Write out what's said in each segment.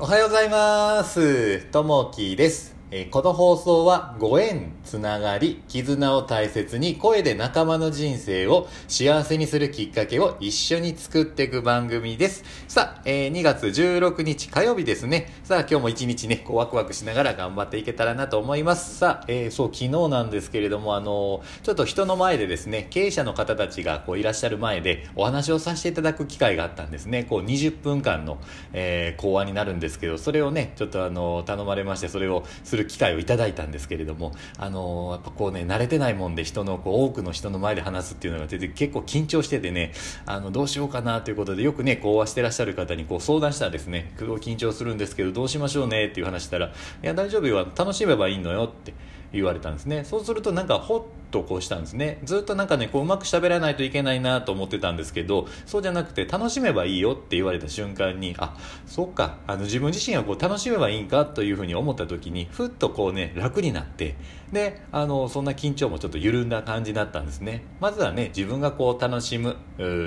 おはようございます。ともきです。えーこの放送はご縁、つながり、絆を大切に声で仲間の人生を幸せにするきっかけを一緒に作っていく番組です。さあ、えー2月16日火曜日ですね。さあ、今日も一日ね、こうワクワクしながら頑張っていけたらなと思います。さあ、えーそう、昨日なんですけれども、あのちょっと人の前でですね、経営者の方たちがこういらっしゃる前でお話をさせていただく機会があったんですね。こう20分間の、え講話になるんですけど、それをね、ちょっとあの頼まれまして、それをする機会をいただいたんですけれども、あのやっぱこうね、慣れてないもんで人の、こう多くの人の前で話すっていうのが出て結構緊張しててね、あの、どうしようかなということで、よくね、講話してらっしゃる方にこう相談したらですね、緊張するんですけど、どうしましょうねっていう話したら、いや、大丈夫よ、楽しめばいいのよって。言われたんですねそうするとなんかほっとこうしたんですね。ずっとなんかねこううまく喋らないといけないなと思ってたんですけどそうじゃなくて楽しめばいいよって言われた瞬間にあそっかあの自分自身はこう楽しめばいいんかというふうに思った時にふっとこうね楽になってであのそんな緊張もちょっと緩んだ感じだったんですね。まずはね自分がこう楽しむ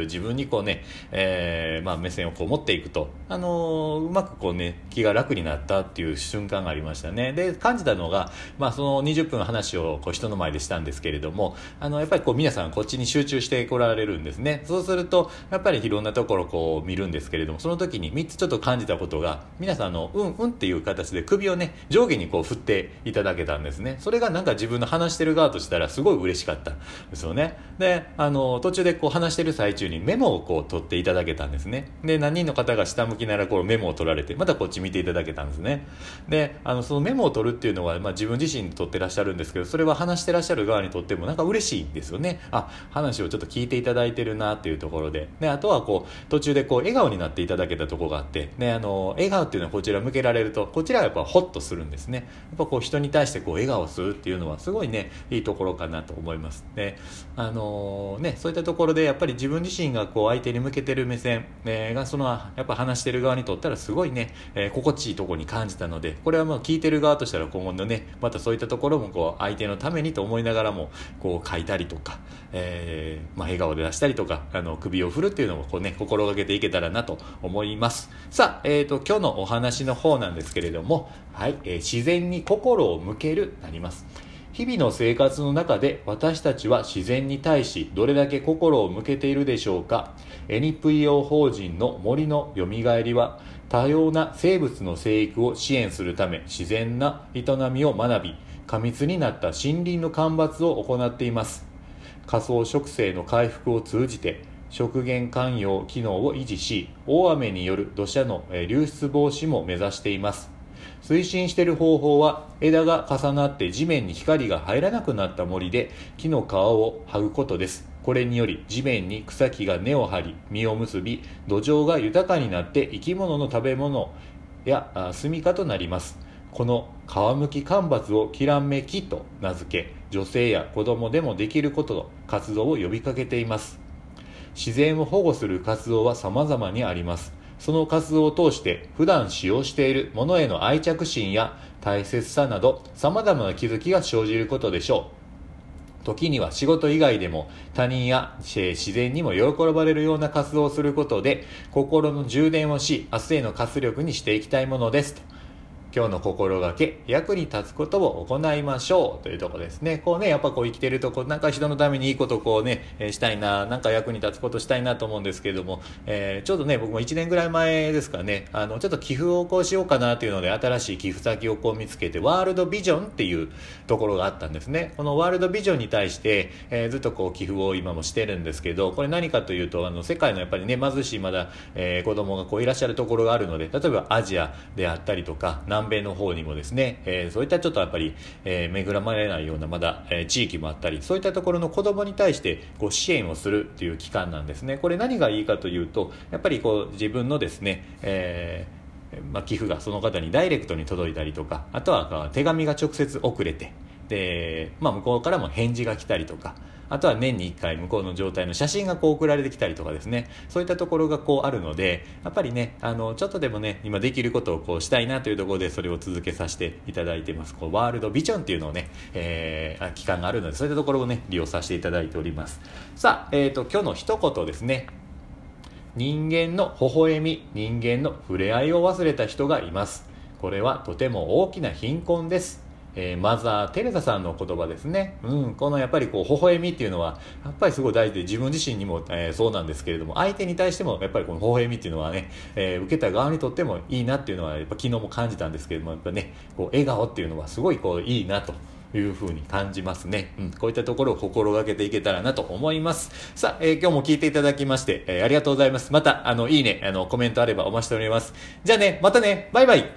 自分にこうね、えーまあ、目線をこう持っていくとあのうまくこうね気が楽になったっていう瞬間がありましたね。で感じたのが、まあ、その20分話をこう人の前でしたんですけどれどもあのやっぱりこう皆さんこっちに集中してこられるんですね。そうするとやっぱりいろんなところこう見るんですけれどもその時に3つちょっと感じたことが皆さんのうんうんっていう形で首をね上下にこう振っていただけたんですね。それがなんか自分の話してる側としたらすごい嬉しかった。ですよね。であの途中でこう話してる最中にメモをこう取っていただけたんですね。で何人の方が下向きならこうメモを取られてまたこっち見ていただけたんですね。であのそのメモを取るっていうのは、まあ、自分自身に取ってらっしゃるんですけどそれは話してらっしゃる側にとってもなんか嬉しいんですよね。あ話をちょっと聞いていただいてるなっていうところで。であとはこう途中でこう笑顔になっていただけたところがあって、ね、あの笑顔っていうのはこちら向けられるとこちらはやっぱホッとするんですね。やっぱこう人に対してこう笑顔するっていうのはすごいねいいところかなと思います。であのねそういったところでやっぱり自分自身がこう相手に向けてる目線、えーがそのやっぱ話してる側にとったらすごいね、えー心地いいところに感じたのでこれはもう聞いてる側としたら今後のねまたそういったところもこう相手のためにと思いながらもこう書いたりとか、えーまあ、笑顔で出したりとかあの首を振るっていうのもこうね心がけていけたらなと思います。さあ、えー、と今日のお話の方なんですけれども、はいえー自然に心を向けるなります。日々の生活の中で私たちは自然に対しどれだけ心を向けているでしょうか。NPO 法人の森のよみがえりは多様な生物の生育を支援するため自然な営みを学び過密になった森林の間伐を行っています。仮想植生の回復を通じて食源関与機能を維持し大雨による土砂の流出防止も目指しています。推進している方法は枝が重なって地面に光が入らなくなった森で木の皮を剥ぐことです。これにより地面に草木が根を張り実を結び土壌が豊かになって生き物の食べ物や住みかとなります。この皮むき間伐をきらめきと名付け女性や子供でもできることの活動を呼びかけています。自然を保護する活動は様々にあります。その活動を通して普段使用しているものへの愛着心や大切さなど様々な気づきが生じることでしょう。時には仕事以外でも他人や自然にも喜ばれるような活動をすることで心の充電をし明日への活力にしていきたいものですと。今日の心がけ役に立つことを行いましょうというところですね。こうねやっぱこう生きてるとこうなんか人のためにいいことこうね、えーしたいななんか役に立つことしたいなと思うんですけれども、えーちょうどね僕も1年ぐらい前ですかねあのちょっと寄付をこうしようかなというので新しい寄付先をこう見つけてワールドビジョンっていうところがあったんですね。このワールドビジョンに対して、えーずっとこう寄付を今もしてるんですけどこれ何かというとあの世界のやっぱりね貧しいまだ、えー子供がこういらっしゃるところがあるので例えばアジアであったりとか南南米の方にもですね、えーそういったちょっとやっぱり、えー恵まれないようなまだ、えー地域もあったりそういったところの子供に対してこう支援をするっていう機関なんですね。これ何がいいかというとやっぱりこう自分のですね、えーまあ、寄付がその方にダイレクトに届いたりとかあとは手紙が直接送れてで、まあ、向こうからも返事が来たりとかあとは年に1回向こうの状態の写真がこう送られてきたりとかですねそういったところがこうあるのでやっぱりねあのちょっとでもね今できることをこうしたいなというところでそれを続けさせていただいてますこうワールドビジョンっていうのをね、えー、期間があるのでそういったところをね利用させていただいておりますさあ、えー、と今日の一言ですね人間の微笑み、人間の触れ合いを忘れた人がいます。これはとても大きな貧困です。えーマザー・テレサさんの言葉ですね。うん、このやっぱりこう、微笑みっていうのは、やっぱりすごい大事で、自分自身にも、えーそうなんですけれども、相手に対しても、やっぱりこの微笑みっていうのはね、えー受けた側にとってもいいなっていうのは、やっぱ昨日も感じたんですけれども、やっぱね、こう、笑顔っていうのはすごいこう、いいなと。いうふうに感じますね。うん、こういったところを心がけていけたらなと思います。さあ、えー今日も聞いていただきまして、えありがとうございます。また、あの、いいね、あの、コメントあればお待ちしております。じゃあね、またね、バイバイ